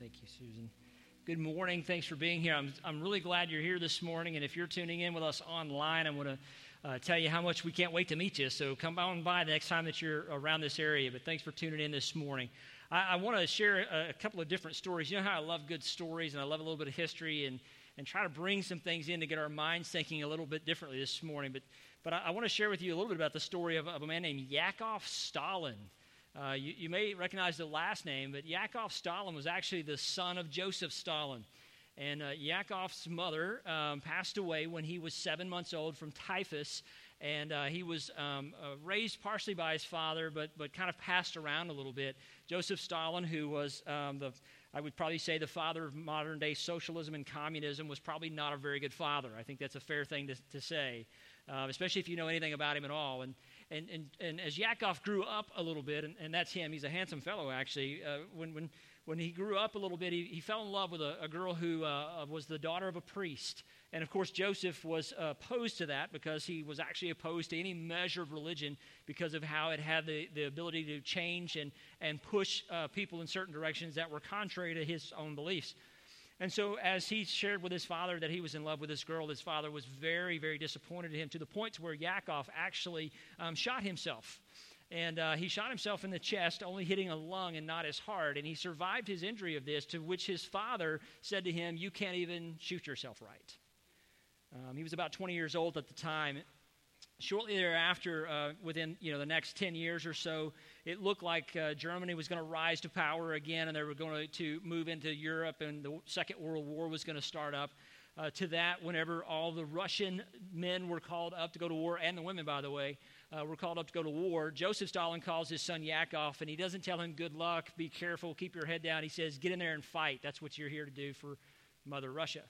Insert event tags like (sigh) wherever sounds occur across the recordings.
Thank you, Susan. Good morning. Thanks for being here. I'm, I'm really glad you're here this morning. And if you're tuning in with us online, I want to uh, tell you how much we can't wait to meet you. So come on by the next time that you're around this area. But thanks for tuning in this morning. I, I want to share a, a, couple of different stories. You know how I love good stories and I love a little bit of history and, and try to bring some things in to get our minds thinking a little bit differently this morning. But, but I, I want to share with you a little bit about the story of, of a man named Yakov Stalin. Uh, you, you, may recognize the last name, but Yakov Stalin was actually the son of Joseph Stalin. And uh, Yakov's mother um, passed away when he was seven months old from typhus. And uh, he was um, uh, raised partially by his father, but, but kind of passed around a little bit. Joseph Stalin, who was um, the, I would probably say, the father of modern day socialism and communism, was probably not a very good father. I think that's a fair thing to, to say, uh, especially if you know anything about him at all. And and, and, and as Yakov grew up a little bit, and, and that's him, he's a handsome fellow actually. Uh, when, when, when he grew up a little bit, he, he fell in love with a, a girl who uh, was the daughter of a priest. And of course, Joseph was opposed to that because he was actually opposed to any measure of religion because of how it had the, the ability to change and, and push uh, people in certain directions that were contrary to his own beliefs. And so, as he shared with his father that he was in love with this girl, his father was very, very disappointed in him to the point to where Yakov actually um, shot himself. And uh, he shot himself in the chest, only hitting a lung and not his heart. And he survived his injury of this, to which his father said to him, You can't even shoot yourself right. Um, he was about 20 years old at the time. Shortly thereafter, uh, within you know the next 10 years or so, it looked like uh, Germany was going to rise to power again, and they were going to move into Europe, and the Second World War was going to start up. Uh, to that, whenever all the Russian men were called up to go to war, and the women, by the way, uh, were called up to go to war, Joseph Stalin calls his son Yakov, and he doesn't tell him, Good luck, be careful, keep your head down. He says, Get in there and fight. That's what you're here to do for Mother Russia.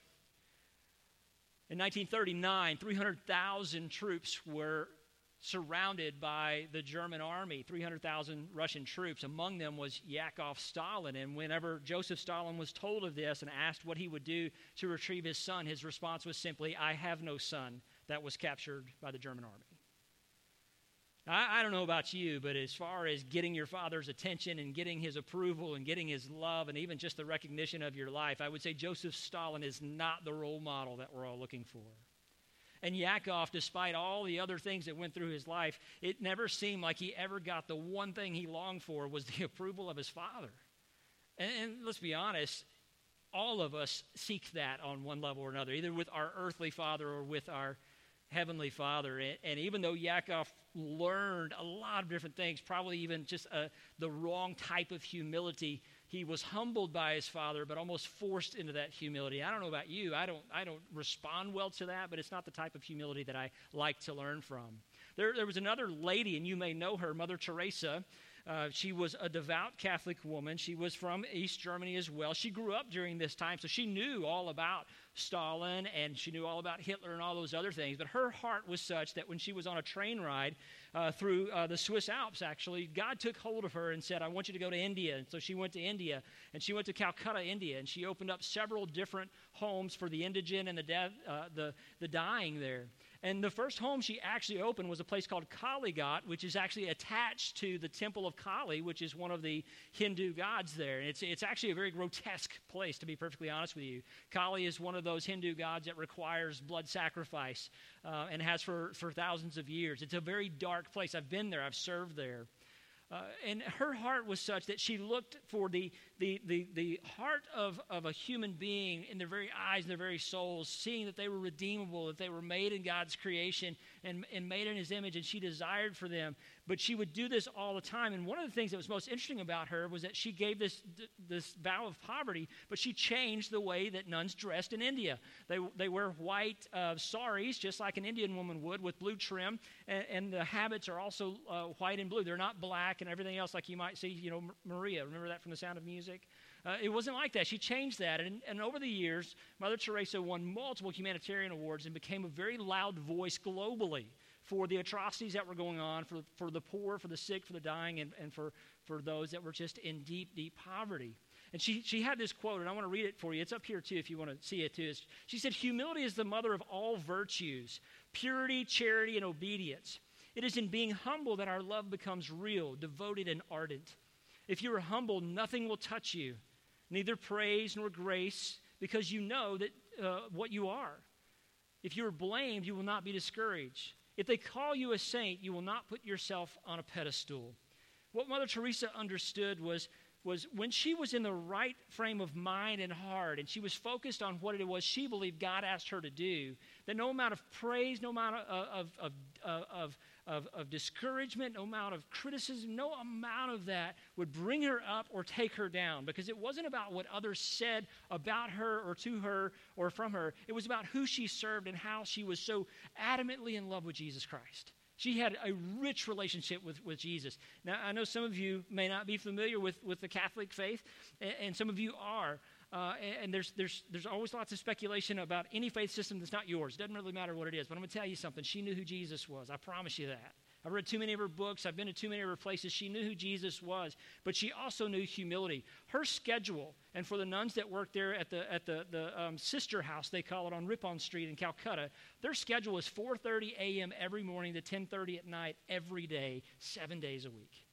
In 1939, 300,000 troops were surrounded by the German army, 300,000 Russian troops. Among them was Yakov Stalin. And whenever Joseph Stalin was told of this and asked what he would do to retrieve his son, his response was simply, I have no son that was captured by the German army. I, I, don't know about you, but as far as getting your father's attention and getting his approval and getting his love and even just the recognition of your life, I would say Joseph Stalin is not the role model that we're all looking for. And Yakov, despite all the other things that went through his life, it never seemed like he ever got the one thing he longed for was the (laughs) approval of his father. And, and let's be honest, all of us seek that on one level or another, either with our earthly father or with our heavenly father. And, and even though Yakov learned a lot of different things, probably even just uh, the wrong type of humility, he was humbled by his father, but almost forced into that humility. I don't know about you. I don't, I don't respond well to that, but it's not the type of humility that I like to learn from. There, there was another lady, and you may know her, Mother Teresa. Uh, she was a devout Catholic woman. She was from East Germany as well. She grew up during this time, so she knew all about Stalin and she knew all about Hitler and all those other things. But her heart was such that when she was on a train ride uh, through uh, the Swiss Alps, actually, God took hold of her and said, I want you to go to India. And so she went to India, and she went to Calcutta, India, and she opened up several different homes for the indigent and the, deaf, uh, the, the dying there. And the first home she actually opened was a place called Kalighat, which is actually attached to the temple of Kali, which is one of the Hindu gods there. And it's, it's actually a very grotesque place, to be perfectly honest with you. Kali is one of those Hindu gods that requires blood sacrifice uh, and has for, for thousands of years. It's a very dark place. I've been there, I've served there. Uh, and her heart was such that she looked for the, the, the, the heart of, of a human being in their very eyes and their very souls, seeing that they were redeemable, that they were made in God's creation and, and made in His image, and she desired for them but she would do this all the time. And one of the things that was most interesting about her was that she gave this, this vow of poverty, but she changed the way that nuns dressed in India. They, they wear white uh, saris, just like an Indian woman would, with blue trim, and, and the habits are also uh, white and blue. They're not black and everything else like you might see, you know, Maria. Remember that from The Sound of Music? Uh, it wasn't like that. She changed that. And, and over the years, Mother Teresa won multiple humanitarian awards and became a very loud voice globally for the atrocities that were going on, for, for the poor, for the sick, for the dying, and, and for, for those that were just in deep, deep poverty. And she, she had this quote, and I want to read it for you. It's up here too if you want to see it too. She said, Humility is the mother of all virtues, purity, charity, and obedience. It is in being humble that our love becomes real, devoted, and ardent. If you are humble, nothing will touch you. neither praise nor grace, because you know that uh, what you are. If you are blamed, you will not be discouraged. If they call you a saint, you will not put yourself on a pedestal. What Mother Teresa understood was, was when she was in the right frame of mind and heart, and she was focused on what it was she believed God asked her to do, that no amount of praise, no amount of, of, of, of of, of discouragement, no amount of criticism, no amount of that would bring her up or take her down because it wasn't about what others said about her or to her or from her. It was about who she served and how she was so adamantly in love with Jesus Christ. She had a rich relationship with, with Jesus. Now, I know some of you may not be familiar with, with the Catholic faith, and, and some of you are. Uh, and, there's, there's, there's always lots of speculation about any faith system that's not yours. Doesn't really matter what it is. But I'm going to tell you something. She knew who Jesus was. I promise you that. I've read too many of her books. I've been to too many of her places. She knew who Jesus was, but she also knew humility. Her schedule, and for the nuns that work there at the, at the, the um, sister house, they call it on Ripon Street in Calcutta, their schedule is 4.30 a.m. every morning to 10.30 at night every day, seven days a week.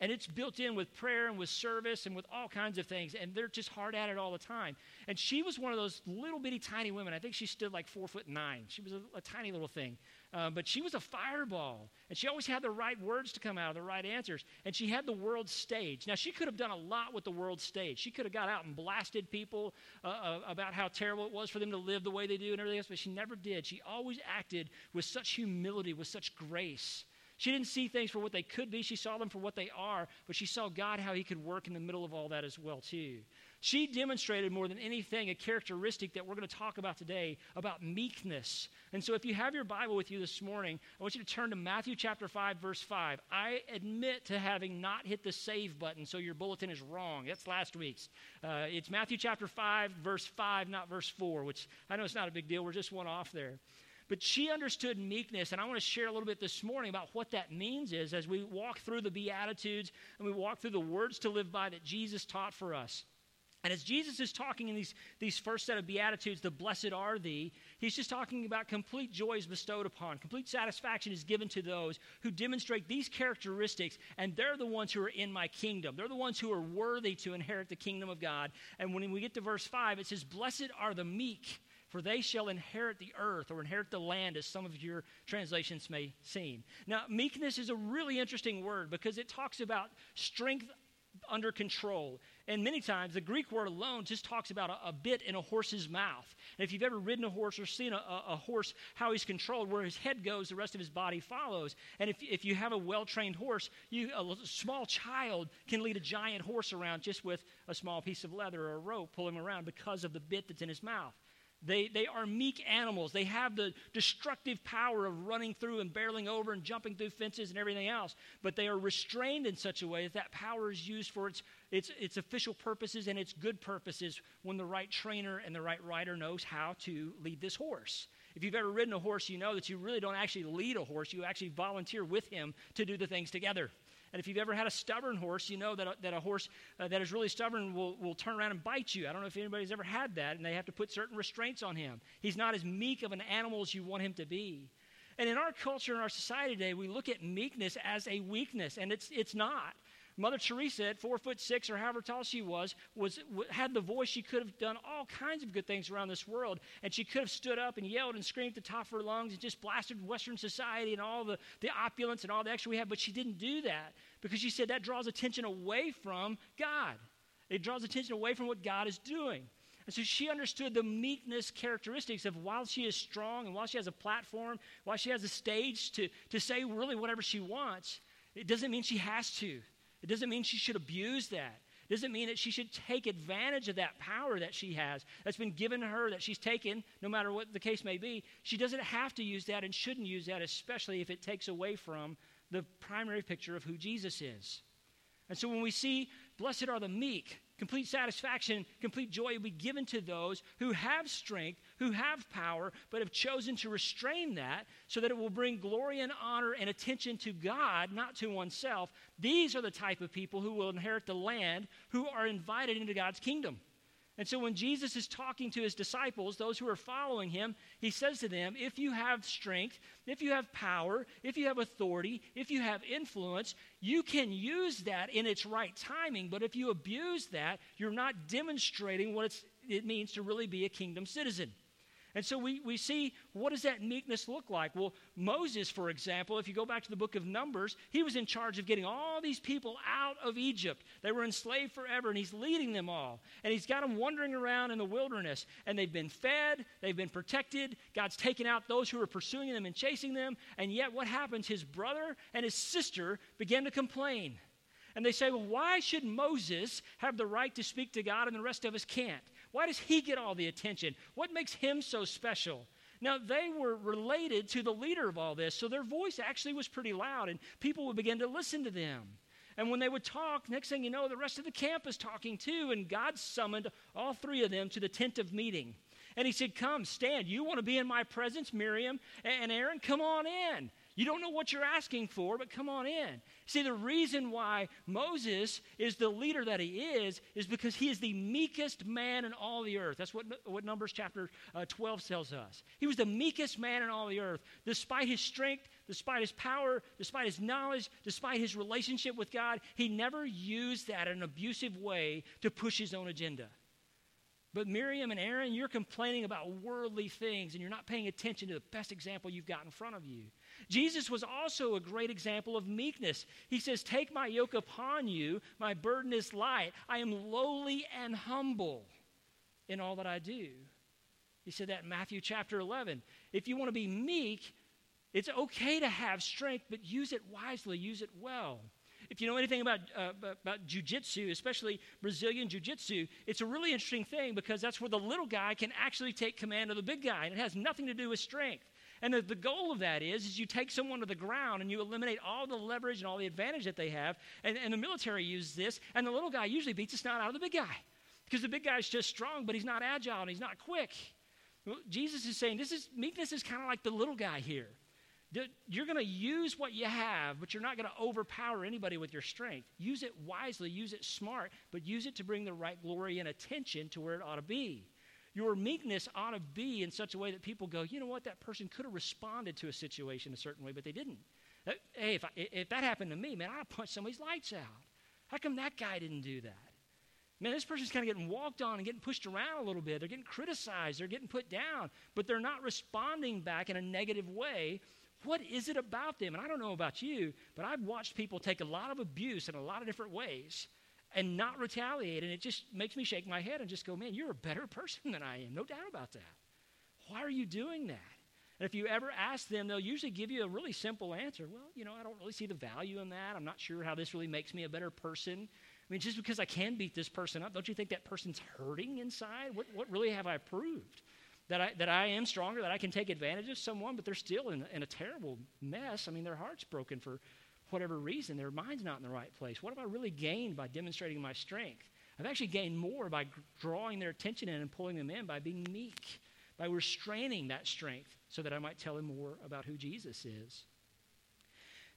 And it's built in with prayer and with service and with all kinds of things. And they're just hard at it all the time. And she was one of those little bitty tiny women. I think she stood like four foot nine. She was a, a tiny little thing. Uh, but she was a fireball. And she always had the right words to come out, of the right answers. And she had the world stage. Now, she could have done a lot with the world stage. She could have got out and blasted people uh, uh, about how terrible it was for them to live the way they do and everything else. But she never did. She always acted with such humility, with such grace. She didn't see things for what they could be, she saw them for what they are, but she saw God how He could work in the middle of all that as well, too. She demonstrated more than anything a characteristic that we're going to talk about today about meekness. And so, if you have your Bible with you this morning, I want you to turn to Matthew chapter 5, verse 5. I admit to having not hit the save button, so your bulletin is wrong. That's last week's. Uh, it's Matthew chapter 5, verse 5, not verse 4, which I know it's not a big deal. We're just one off there. But she understood meekness, and I want to share a little bit this morning about what that means is as we walk through the Beatitudes and we walk through the words to live by that Jesus taught for us. And as Jesus is talking in these, these first set of Beatitudes, the blessed are thee, he's just talking about complete joy is bestowed upon, complete satisfaction is given to those who demonstrate these characteristics, and they're the ones who are in my kingdom. They're the ones who are worthy to inherit the kingdom of God. And when we get to verse 5, it says, Blessed are the meek, for they shall inherit the earth or inherit the land, as some of your translations may seem. Now, meekness is a really interesting word because it talks about strength under control. And many times, the Greek word alone just talks about a, a bit in a horse's mouth. And if you've ever ridden a horse or seen a, a, horse, how he's controlled, where his head goes, the rest of his body follows. And if, if you have a well trained horse, you, a small child can lead a giant horse around just with a small piece of leather or a rope, pull him around because of the bit that's in his mouth. They, they are meek animals. They have the destructive power of running through and barreling over and jumping through fences and everything else. But they are restrained in such a way that that power is used for its, its, its official purposes and its good purposes when the right trainer and the right rider knows how to lead this horse. If you've ever ridden a horse, you know that you really don't actually lead a horse, you actually volunteer with him to do the things together. And if you've ever had a stubborn horse, you know that a, that a horse uh, that is really stubborn will, will turn around and bite you. I don't know if anybody's ever had that, and they have to put certain restraints on him. He's not as meek of an animal as you want him to be. And in our culture, in our society today, we look at meekness as a weakness, and it's, it's not. Mother Teresa, at four foot six or however tall she was, was had the voice. She could have done all kinds of good things around this world, and she could have stood up and yelled and screamed at the top of her lungs and just blasted Western society and all the, the opulence and all the extra we have. But she didn't do that because she said that draws attention away from God. It draws attention away from what God is doing. And so she understood the meekness characteristics of while she is strong and while she has a platform, while she has a stage to, to say really whatever she wants, it doesn't mean she has to. It doesn't mean she should abuse that. It doesn't mean that she should take advantage of that power that she has, that's been given to her, that she's taken, no matter what the case may be. She doesn't have to use that and shouldn't use that, especially if it takes away from the primary picture of who Jesus is. And so when we see, blessed are the meek, complete satisfaction, complete joy will be given to those who have strength, who have power, but have chosen to restrain that so that it will bring glory and honor and attention to God, not to oneself. These are the type of people who will inherit the land, who are invited into God's kingdom. And so when Jesus is talking to his disciples, those who are following him, he says to them, If you have strength, if you have power, if you have authority, if you have influence, you can use that in its right timing. But if you abuse that, you're not demonstrating what it means to really be a kingdom citizen. And so we, we see what does that meekness look like? Well, Moses, for example, if you go back to the book of Numbers, he was in charge of getting all these people out of Egypt. They were enslaved forever, and he's leading them all. And he's got them wandering around in the wilderness, and they've been fed, they've been protected. God's taken out those who are pursuing them and chasing them. And yet, what happens? His brother and his sister begin to complain. And they say, Well, why should Moses have the right to speak to God and the rest of us can't? Why does he get all the attention? What makes him so special? Now, they were related to the leader of all this, so their voice actually was pretty loud, and people would begin to listen to them. And when they would talk, next thing you know, the rest of the camp is talking too, and God summoned all three of them to the tent of meeting. And he said, Come, stand. You want to be in my presence, Miriam and Aaron? Come on in. You don't know what you're asking for, but come on in. See, the reason why Moses is the leader that he is is because he is the meekest man in all the earth. That's what, what Numbers chapter uh, 12 tells us. He was the meekest man in all the earth. Despite his strength, despite his power, despite his knowledge, despite his relationship with God, he never used that in an abusive way to push his own agenda. But Miriam and Aaron, you're complaining about worldly things and you're not paying attention to the best example you've got in front of you. Jesus was also a great example of meekness. He says, Take my yoke upon you, my burden is light. I am lowly and humble in all that I do. He said that in Matthew chapter 11. If you want to be meek, it's okay to have strength, but use it wisely, use it well. If you know anything about, uh, about jujitsu, especially Brazilian jiu-jitsu, it's a really interesting thing because that's where the little guy can actually take command of the big guy, and it has nothing to do with strength. And the, the goal of that is, is you take someone to the ground and you eliminate all the leverage and all the advantage that they have. And, and the military uses this, and the little guy usually beats the snot out of the big guy because the big guy's just strong, but he's not agile and he's not quick. Well, Jesus is saying this is meekness is kind of like the little guy here. You're going to use what you have, but you're not going to overpower anybody with your strength. Use it wisely, use it smart, but use it to bring the right glory and attention to where it ought to be. Your meekness ought to be in such a way that people go, you know what, that person could have responded to a situation a certain way, but they didn't. Uh, hey, if, I, if that happened to me, man, I'd punch somebody's lights out. How come that guy didn't do that? Man, this person's kind of getting walked on and getting pushed around a little bit. They're getting criticized, they're getting put down, but they're not responding back in a negative way. What is it about them? And I don't know about you, but I've watched people take a lot of abuse in a lot of different ways and not retaliate. And it just makes me shake my head and just go, man, you're a better person than I am. No doubt about that. Why are you doing that? And if you ever ask them, they'll usually give you a really simple answer. Well, you know, I don't really see the value in that. I'm not sure how this really makes me a better person. I mean, just because I can beat this person up, don't you think that person's hurting inside? What, what really have I proved? That I, that I am stronger, that I can take advantage of someone, but they're still in, in a terrible mess. I mean, their heart's broken for whatever reason, their mind's not in the right place. What have I really gained by demonstrating my strength? I've actually gained more by drawing their attention in and pulling them in by being meek, by restraining that strength so that I might tell them more about who Jesus is.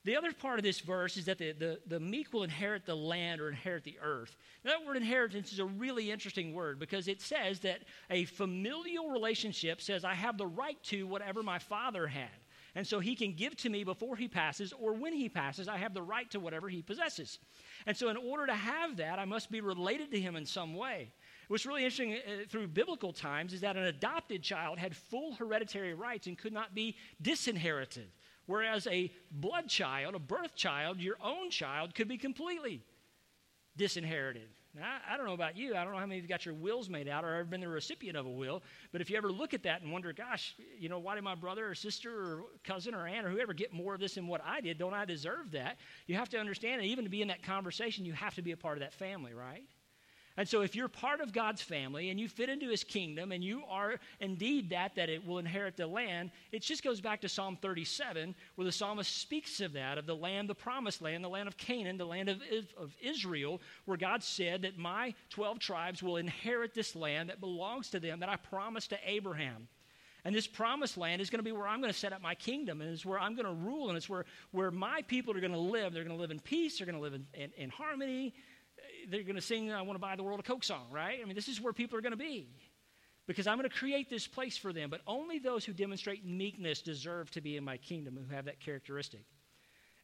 The other part of this verse is that the, the, the, meek will inherit the land or inherit the earth. Now, that word inheritance is a really interesting word because it says that a familial relationship says, I have the right to whatever my father had. And so he can give to me before he passes, or when he passes, I have the right to whatever he possesses. And so, in order to have that, I must be related to him in some way. What's really interesting uh, through biblical times is that an adopted child had full hereditary rights and could not be disinherited. Whereas a blood child, a birth child, your own child, could be completely disinherited. Now, I, I, don't know about you. I don't know how many of you got your wills made out or ever been the recipient of a will. But if you ever look at that and wonder, gosh, you know, why did my brother or sister or cousin or aunt or whoever get more of this than what I did? Don't I deserve that? You have to understand that even to be in that conversation, you have to be a part of that family, right? And so, if you're part of God's family and you fit into his kingdom and you are indeed that, that it will inherit the land, it just goes back to Psalm 37, where the psalmist speaks of that, of the land, the promised land, the land of Canaan, the land of, of Israel, where God said that my 12 tribes will inherit this land that belongs to them that I promised to Abraham. And this promised land is going to be where I'm going to set up my kingdom, and it's where I'm going to rule, and it's where, where my people are going to live. They're going to live in peace, they're going to live in, in, in harmony, they're going to sing, I want to buy the world a Coke song, right? I mean, this is where people are going to be because I'm going to create this place for them. But only those who demonstrate meekness deserve to be in my kingdom who have that characteristic.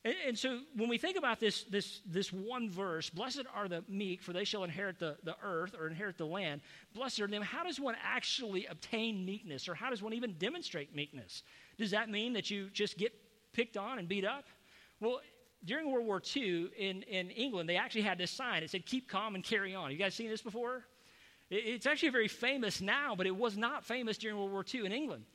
And, and, so when we think about this, this, this one verse, blessed are the meek, for they shall inherit the, the earth or inherit the land. Blessed are them. How does one actually obtain meekness, or how does one even demonstrate meekness? Does that mean that you just get picked on and beat up? Well, during World War II in, in England, they actually had this sign. It said, Keep calm and carry on. You guys seen this before? It, it's actually very famous now, but it was not famous during World War II in England.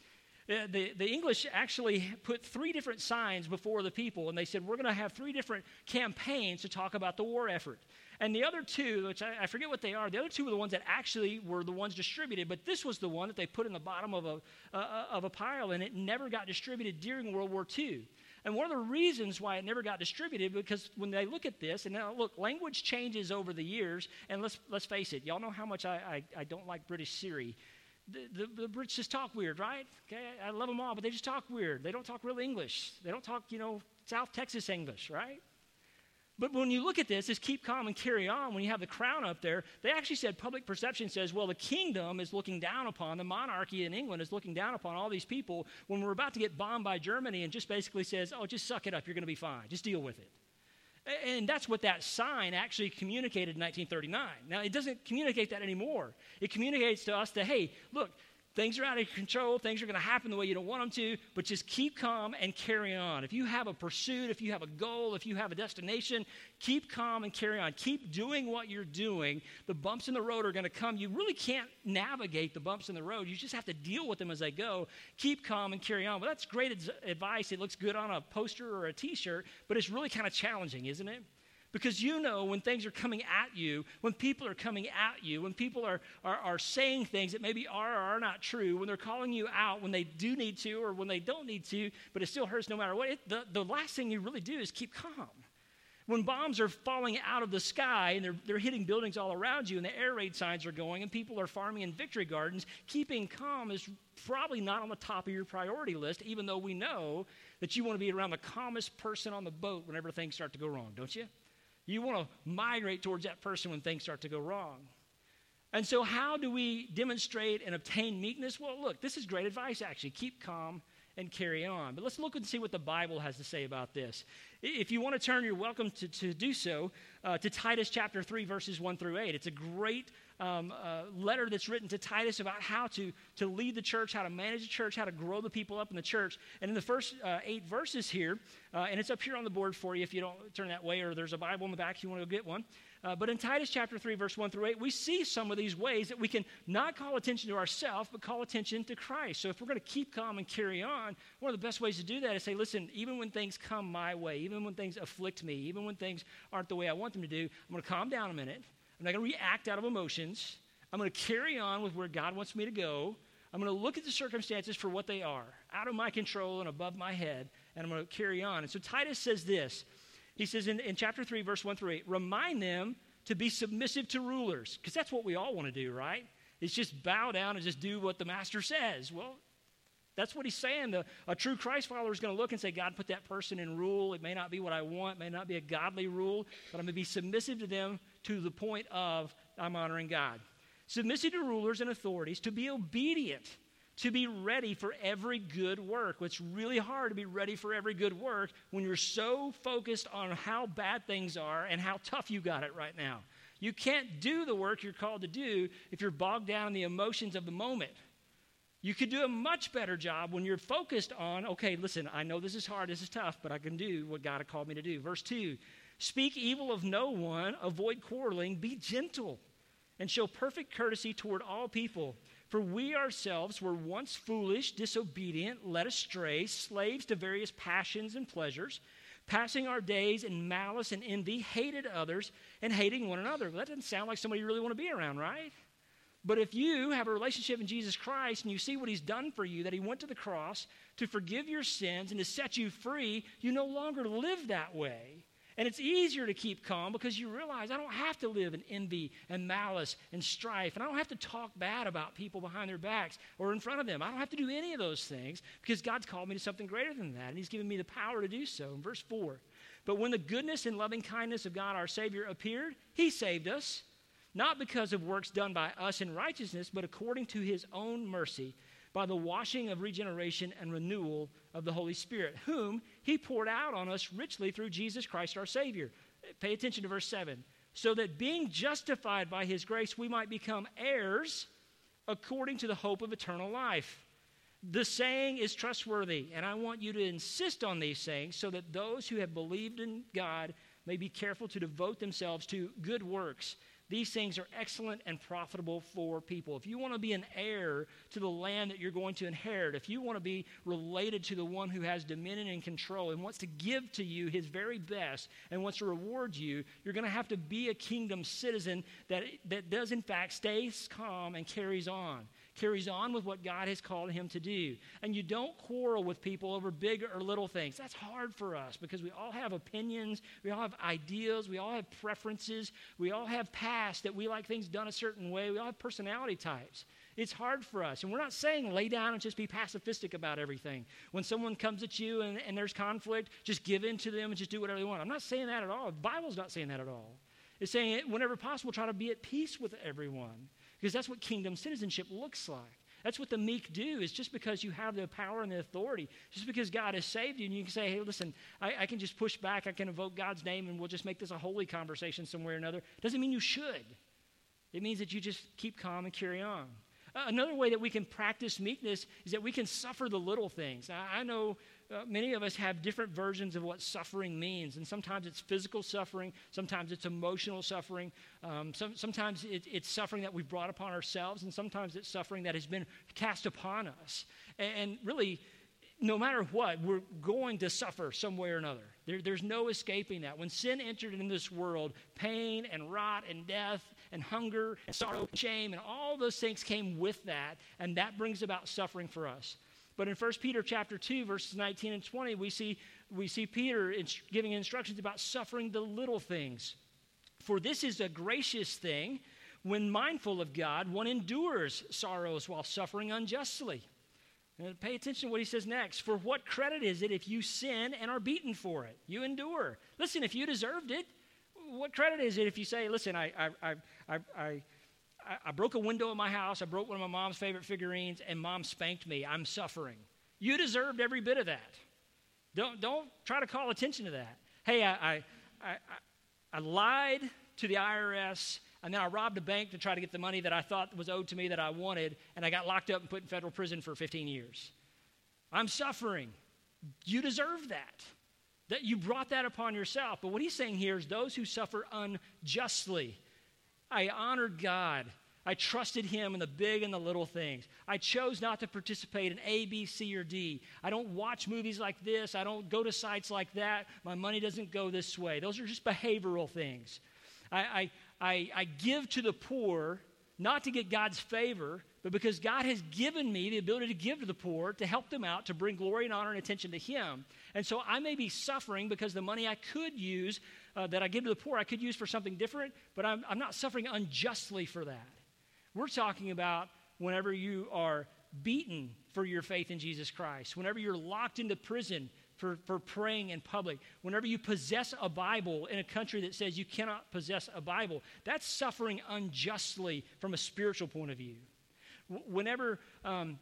Uh, the, the English actually put three different signs before the people, and they said, We're going to have three different campaigns to talk about the war effort. And the other two, which I, I, forget what they are, the other two were the ones that actually were the ones distributed, but this was the one that they put in the bottom of a, uh, uh of a pile, and it never got distributed during World War II. And one of the reasons why it never got distributed, because when they look at this, and now look, language changes over the years, and let's, let's face it, y'all know how much I, I, I don't like British Siri the, the, the, Brits just talk weird, right? Okay, I love them all, but they just talk weird. They don't talk real English. They don't talk, you know, South Texas English, right? But when you look at this, is keep calm and carry on. When you have the crown up there, they actually said public perception says, well, the kingdom is looking down upon, the monarchy in England is looking down upon all these people when we're about to get bombed by Germany and just basically says, oh, just suck it up. You're going to be fine. Just deal with it. And that's what that sign actually communicated in 1939. Now, it doesn't communicate that anymore. It communicates to us that, hey, look, things are out of control, things are going to happen the way you don't want them to, but just keep calm and carry on. If you have a pursuit, if you have a goal, if you have a destination, keep calm and carry on. Keep doing what you're doing. The bumps in the road are going to come. You really can't navigate the bumps in the road. You just have to deal with them as they go. Keep calm and carry on. Well, that's great advice. It looks good on a poster or a t shirt, but it's really kind of challenging, isn't it? Because you know when things are coming at you, when people are coming at you, when people are, are, are saying things that maybe are or are not true, when they're calling you out when they do need to or when they don't need to, but it still hurts no matter what, it, the, the last thing you really do is keep calm. When bombs are falling out of the sky and they're, they're hitting buildings all around you and the air raid signs are going and people are farming in victory gardens, keeping calm is probably not on the top of your priority list, even though we know that you want to be around the calmest person on the boat whenever things start to go wrong, don't you? You want to migrate towards that person when things start to go wrong. And so, how do we demonstrate and obtain meekness? Well, look, this is great advice, actually. Keep calm and carry on. But let's look and see what the Bible has to say about this. If you want to turn, you're welcome to, to do so uh, to Titus chapter 3, verses 1 through 8. It's a great um, uh, letter that's written to Titus about how to, to lead the church, how to manage the church, how to grow the people up in the church. And in the first uh, eight verses here, uh, and it's up here on the board for you if you don't turn that way, or there's a Bible in the back if you want to go get one. Uh, but in Titus chapter 3, verse 1 through 8, we see some of these ways that we can not call attention to ourselves, but call attention to Christ. So if we're going to keep calm and carry on, one of the best ways to do that is say, listen, even when things come my way, even when things afflict me, even when things aren't the way I want them to do, I'm going to calm down a minute. I'm not going to react out of emotions. I'm going to carry on with where God wants me to go. I'm going to look at the circumstances for what they are, out of my control and above my head, and I'm going to carry on. And so Titus says this he says in, in chapter 3, verse 1 through 8, remind them to be submissive to rulers, because that's what we all want to do, right? It's just bow down and just do what the master says. Well, that's what he's saying. The, a true Christ follower is going to look and say, God put that person in rule. It may not be what I want, may not be a godly rule, but I'm going to be submissive to them to the point of I'm honoring God. Submissive to rulers and authorities, to be obedient to be ready for every good work. It's really hard to be ready for every good work when you're so focused on how bad things are and how tough you got it right now. You can't do the work you're called to do if you're bogged down in the emotions of the moment. You could do a much better job when you're focused on, okay, listen, I know this is hard, this is tough, but I can do what God called me to do. Verse 2 Speak evil of no one, avoid quarreling, be gentle, and show perfect courtesy toward all people. For we ourselves were once foolish, disobedient, led astray, slaves to various passions and pleasures, passing our days in malice and envy, hated others, and hating one another. Well, that doesn't sound like somebody you really want to be around, right? But if you have a relationship in Jesus Christ and you see what He's done for you, that He went to the cross to forgive your sins and to set you free, you no longer live that way. And it's easier to keep calm because you realize I don't have to live in envy and malice and strife. And I don't have to talk bad about people behind their backs or in front of them. I don't have to do any of those things because God's called me to something greater than that. And He's given me the power to do so. In verse 4, But when the goodness and loving kindness of God our Savior appeared, He saved us, not because of works done by us in righteousness, but according to His own mercy, by the washing of regeneration and renewal of the Holy Spirit, whom He poured out on us richly through Jesus Christ our Savior. Pay attention to verse 7. So that being justified by His grace, we might become heirs according to the hope of eternal life. The saying is trustworthy, and I want you to insist on these sayings so that those who have believed in God may be careful to devote themselves to good works. These things are excellent and profitable for people. If you want to be an heir to the land that you're going to inherit, if you want to be related to the one who has dominion and control and wants to give to you his very best and wants to reward you, you're going to have to be a kingdom citizen that, that does, in fact, stays calm and carries on carries on with what God has called him to do. And you don't quarrel with people over big or little things. That's hard for us because we all have opinions, we all have ideas, we all have preferences, we all have past that we like things done a certain way, we all have personality types. It's hard for us. And we're not saying lay down and just be pacifistic about everything. When someone comes at you and, and there's conflict, just give in to them and just do whatever they want. I'm not saying that at all. The Bible's not saying that at all. It's saying, whenever possible, try to be at peace with everyone. Because that's what kingdom citizenship looks like. That's what the meek do, is just because you have the power and the authority, just because God has saved you, and you can say, hey, listen, I, I, can just push back, I can invoke God's name, and we'll just make this a holy conversation somewhere or another, doesn't mean you should. It means that you just keep calm and carry on. Uh, another way that we can practice meekness is that we can suffer the little things. Now, I know uh, many of us have different versions of what suffering means. And sometimes it's physical suffering, sometimes it's emotional suffering, um, some, sometimes it, it's suffering that we've brought upon ourselves, and sometimes it's suffering that has been cast upon us. And, and really, no matter what, we're going to suffer some way or another. There, there's no escaping that. When sin entered in this world, pain and rot and death and hunger and sorrow and shame and all those things came with that, and that brings about suffering for us. But in 1 Peter chapter 2, verses 19 and 20, we see, we see Peter giving instructions about suffering the little things. For this is a gracious thing when mindful of God, one endures sorrows while suffering unjustly. And pay attention to what he says next. For what credit is it if you sin and are beaten for it? You endure. Listen, if you deserved it, what credit is it if you say, listen, I, I, I, I, I I, broke a window in my house. I broke one of my mom's favorite figurines, and mom spanked me. I'm suffering. You deserved every bit of that. Don't, don't try to call attention to that. Hey, I, I, I, I lied to the IRS, and then I robbed a bank to try to get the money that I thought was owed to me that I wanted, and I got locked up and put in federal prison for 15 years. I'm suffering. You deserve that. That you brought that upon yourself. But what he's saying here is those who suffer unjustly. I honored God. I trusted Him in the big and the little things. I chose not to participate in A, B, C, or D. I don't watch movies like this. I don't go to sites like that. My money doesn't go this way. Those are just behavioral things. I, I, I, I give to the poor not to get God's favor, but because God has given me the ability to give to the poor, to help them out, to bring glory and honor and attention to Him. And so I may be suffering because the money I could use uh, that I give to the poor I could use for something different, but I'm, I'm not suffering unjustly for that. We're talking about whenever you are beaten for your faith in Jesus Christ, whenever you're locked into prison for, for praying in public, whenever you possess a Bible in a country that says you cannot possess a Bible, that's suffering unjustly from a spiritual point of view. Whenever um,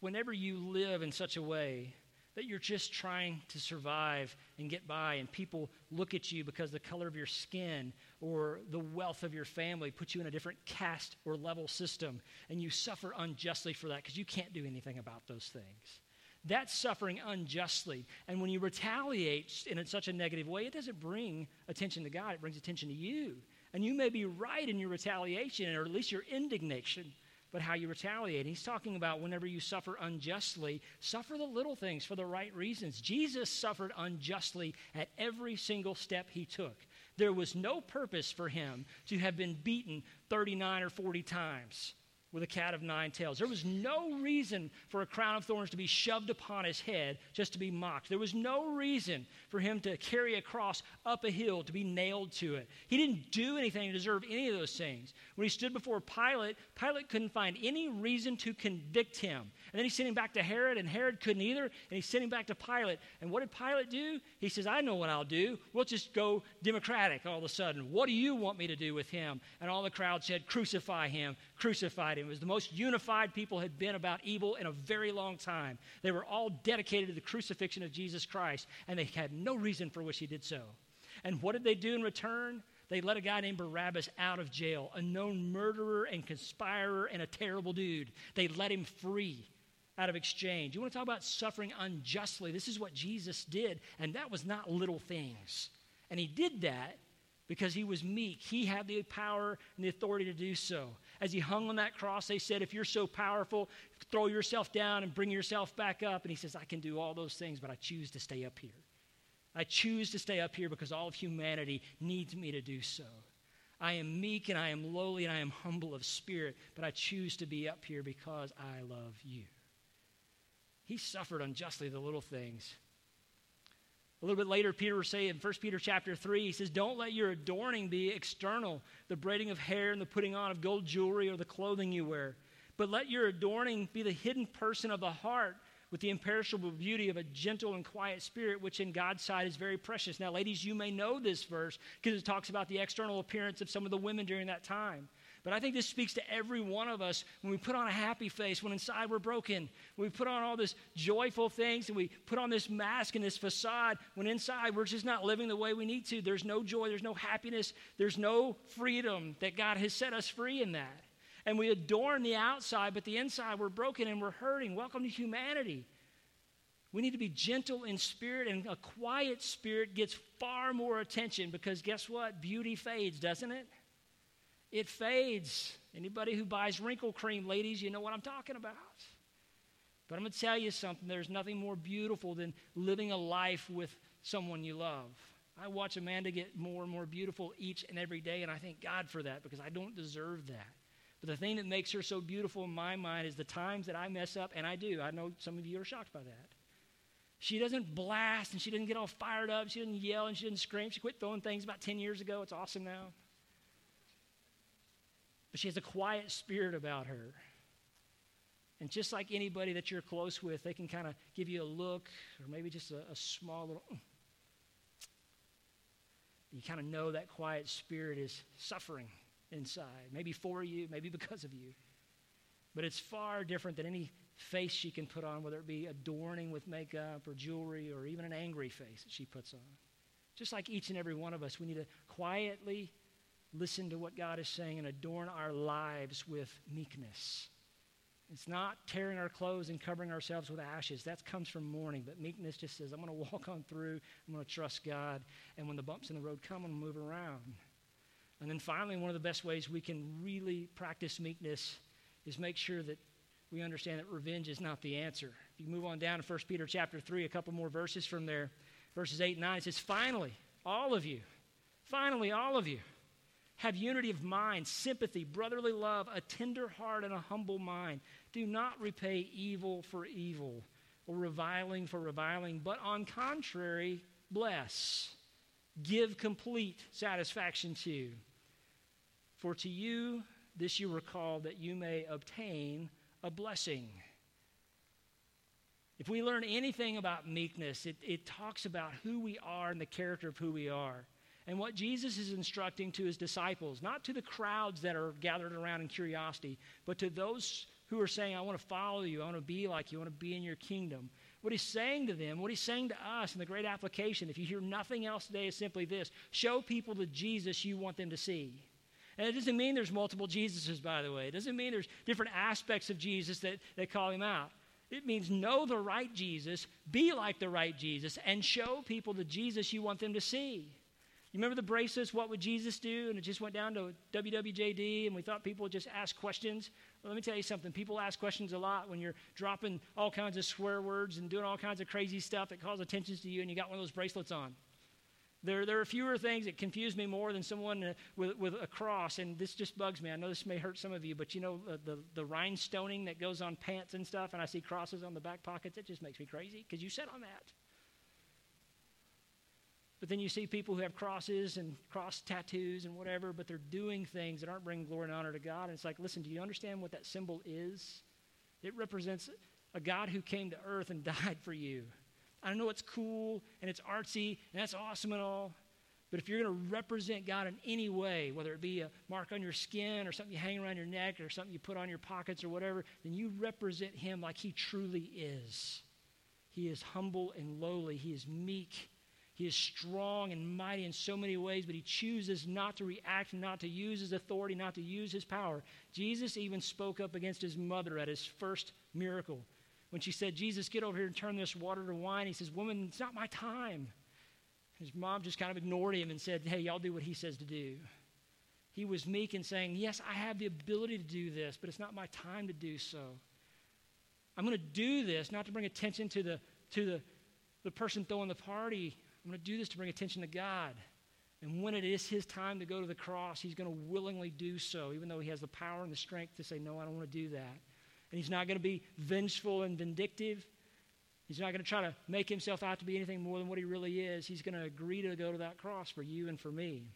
whenever you live in such a way that you're just trying to survive and get by, and people look at you because the color of your skin or the wealth of your family puts you in a different caste or level system, and you suffer unjustly for that because you can't do anything about those things. That's suffering unjustly. And when you retaliate in such a negative way, it doesn't bring attention to God, it brings attention to you. And you may be right in your retaliation, or at least your indignation but how you retaliate. He's talking about whenever you suffer unjustly, suffer the little things for the right reasons. Jesus suffered unjustly at every single step he took. There was no purpose for him to have been beaten 39 or 40 times. With a cat of nine tails. There was no reason for a crown of thorns to be shoved upon his head just to be mocked. There was no reason for him to carry a cross up a hill to be nailed to it. He didn't do anything to deserve any of those things. When he stood before Pilate, Pilate couldn't find any reason to convict him. And then he sent him back to Herod, and Herod couldn't either, and he sent him back to Pilate. And what did Pilate do? He says, I know what I'll do. We'll just go democratic all of a sudden. What do you want me to do with him? And all the crowd said, Crucify him, crucify him. It was the most unified people had been about evil in a very long time. They were all dedicated to the crucifixion of Jesus Christ, and they had no reason for which he did so. And what did they do in return? They let a guy named Barabbas out of jail, a known murderer and conspirer and a terrible dude. They let him free out of exchange. You want to talk about suffering unjustly? This is what Jesus did, and that was not little things. And he did that because he was meek. He had the power and the authority to do so. As he hung on that cross, they said, If you're so powerful, throw yourself down and bring yourself back up. And he says, I can do all those things, but I choose to stay up here. I choose to stay up here because all of humanity needs me to do so. I am meek and I am lowly and I am humble of spirit, but I choose to be up here because I love you. He suffered unjustly the little things. A little bit later, Peter will say in 1 Peter chapter 3, he says, Don't let your adorning be external, the braiding of hair and the putting on of gold jewelry or the clothing you wear. But let your adorning be the hidden person of the heart with the imperishable beauty of a gentle and quiet spirit, which in God's sight is very precious. Now, ladies, you may know this verse because it talks about the external appearance of some of the women during that time. But I think this speaks to every one of us when we put on a happy face, when inside we're broken. When we put on all this joyful things and we put on this mask and this facade, when inside we're just not living the way we need to. There's no joy, there's no happiness, there's no freedom that God has set us free in that. And we adorn the outside, but the inside we're broken and we're hurting. Welcome to humanity. We need to be gentle in spirit, and a quiet spirit gets far more attention because guess what? Beauty fades, doesn't it? It fades. Anybody who buys wrinkle cream, ladies, you know what I'm talking about. But I'm going to tell you something there's nothing more beautiful than living a life with someone you love. I watch Amanda get more and more beautiful each and every day, and I thank God for that because I don't deserve that. But the thing that makes her so beautiful in my mind is the times that I mess up, and I do. I know some of you are shocked by that. She doesn't blast and she doesn't get all fired up. She doesn't yell and she doesn't scream. She quit throwing things about 10 years ago. It's awesome now. But she has a quiet spirit about her. And just like anybody that you're close with, they can kind of give you a look or maybe just a, a small little. Mm. You kind of know that quiet spirit is suffering inside, maybe for you, maybe (laughs) because of you. But it's far different than any face she can put on, whether it be adorning with makeup or jewelry or even an angry face that she puts on. Just like each and every one of us, we need to quietly listen to what God is saying and adorn our lives with meekness. It's not tearing our clothes and covering ourselves with ashes. That comes from mourning. But meekness just says, I'm going to walk on through. I'm going to trust God. And when the bumps in the road come, I'm going to move around. And then finally, one of the best ways we can really practice meekness is make sure that we understand that revenge is not the answer. If you move on down to 1 Peter chapter 3, a couple more verses from there, verses 8 and 9, it says, Finally, all of you, finally, all of you, have unity of mind, sympathy, brotherly love, a tender heart, and a humble mind. Do not repay evil for evil or reviling for reviling, but on contrary, bless. Give complete satisfaction to. For to you this you recall that you may obtain a blessing. If we learn anything about meekness, it, it talks about who we are and the character of who we are and what Jesus is instructing to his disciples, not to the crowds that are gathered around in curiosity, but to those who are saying, I want to follow you, I want to be like you, I want to be in your kingdom. What he's saying to them, what he's saying to us in the great application, if you hear nothing else today, is simply this show people the Jesus you want them to see. And it doesn't mean there's multiple Jesuses, by the way. It doesn't mean there's different aspects of Jesus that, that call him out. It means know the right Jesus, be like the right Jesus, and show people the Jesus you want them to see. You remember the bracelets, what would Jesus do? And it just went down to WWJD, and we thought people would just ask questions. Well, let me tell you something. People ask questions a lot when you're dropping all kinds of swear words and doing all kinds of crazy stuff that calls attention to you, and you got one of those bracelets on. There, there are fewer things that confuse me more than someone uh, with, with a cross, and this just bugs me. I know this may hurt some of you, but you know uh, the, the rhinestoning that goes on pants and stuff, and I see crosses on the back pockets, it just makes me crazy because you sit on that. But then you see people who have crosses and cross tattoos and whatever, but they're doing things that aren't bringing glory and honor to God. And it's like, listen, do you understand what that symbol is? It represents a God who came to earth and (laughs) died for you. I don't know it's cool and it's artsy and that's awesome and all. But if you're going to represent God in any way, whether it be a mark on your skin or something you hang around your neck or something you put on your pockets or whatever, then you represent Him like He truly is. He is humble and lowly, He is meek. He is strong and mighty in so many ways, but he chooses not to react, not to use his authority, not to use his power. Jesus even spoke up against his mother at his first miracle when she said, Jesus, get over here and turn this water to wine, he says, Woman, it's not my time. His mom just kind of ignored him and said, Hey, y'all do what he says to do. He was meek and saying, Yes, I have the ability to do this, but it's not my time to do so. I'm going to do this not to bring attention to the, to the, the person throwing the party. I'm going to do this to bring attention to God. And when it is his time to go to the cross, he's going to willingly do so, even though he has the power and the strength to say, No, I don't want to do that. And he's not going to be vengeful and vindictive. He's not going to try to make himself out to be anything more than what he really is. He's going to agree to go to that cross for you and for me.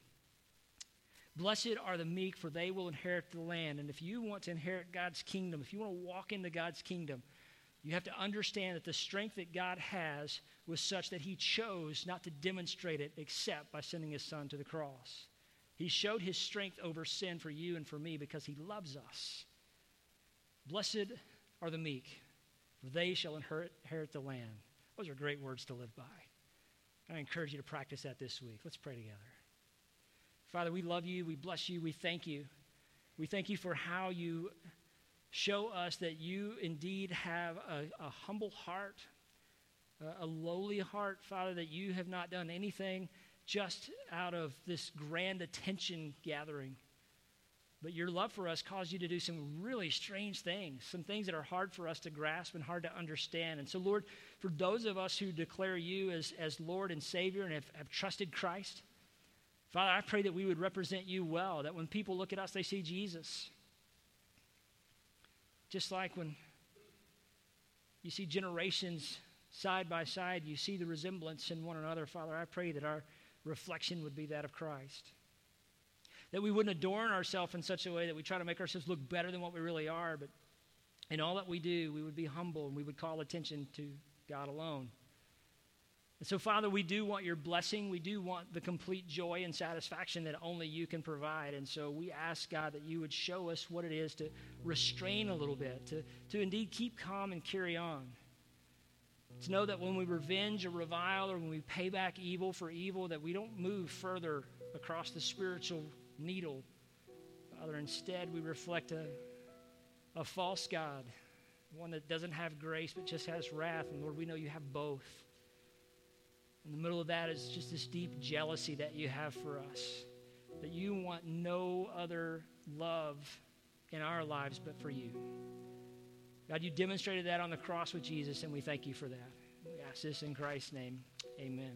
Blessed are the meek, for they will inherit the land. And if you want to inherit God's kingdom, if you want to walk into God's kingdom, you have to understand that the strength that God has was such that he chose not to demonstrate it except by sending his son to the cross. He showed his strength over sin for you and for me because he loves us. Blessed are the meek, for they shall inherit, the land. Those are great words to live by. I encourage you to practice that this week. Let's pray together. Father, we love you. We bless you. We thank you. We thank you for how you show us that you indeed have a, a humble heart, a, a lowly heart, Father, that you have not done anything just out of this grand attention gathering. But your love for us caused you to do some really strange things, some things that are hard for us to grasp and hard to understand. And so, Lord, for those of us who declare you as, as Lord and Savior and have, have trusted Christ, Father, I pray that we would represent you well, that when people look at us, they see Jesus. Just like when you see generations side by side, you see the resemblance in one another. Father, I pray that our reflection would be that of Christ that we wouldn't adorn ourselves in such a way that we try to make ourselves look better than what we really are, but in all that we do, we would be humble and we would call attention to God alone. And so, Father, we do want your blessing. We do want the complete joy and satisfaction that only you can provide. And so we ask, God, that you would show us what it is to restrain a little bit, to, to indeed keep calm and carry on. To know that when we revenge or revile or when we pay back evil for evil, that we don't move further across the spiritual needle. Father, instead we reflect a, a false God, one that doesn't have grace but just has wrath. And Lord, we know you have both. In the middle of that is just this deep jealousy that you have for us, that you want no other love in our lives but for you. God, you demonstrated that on the cross with Jesus, and we thank you for that. We ask this in Christ's name. Amen.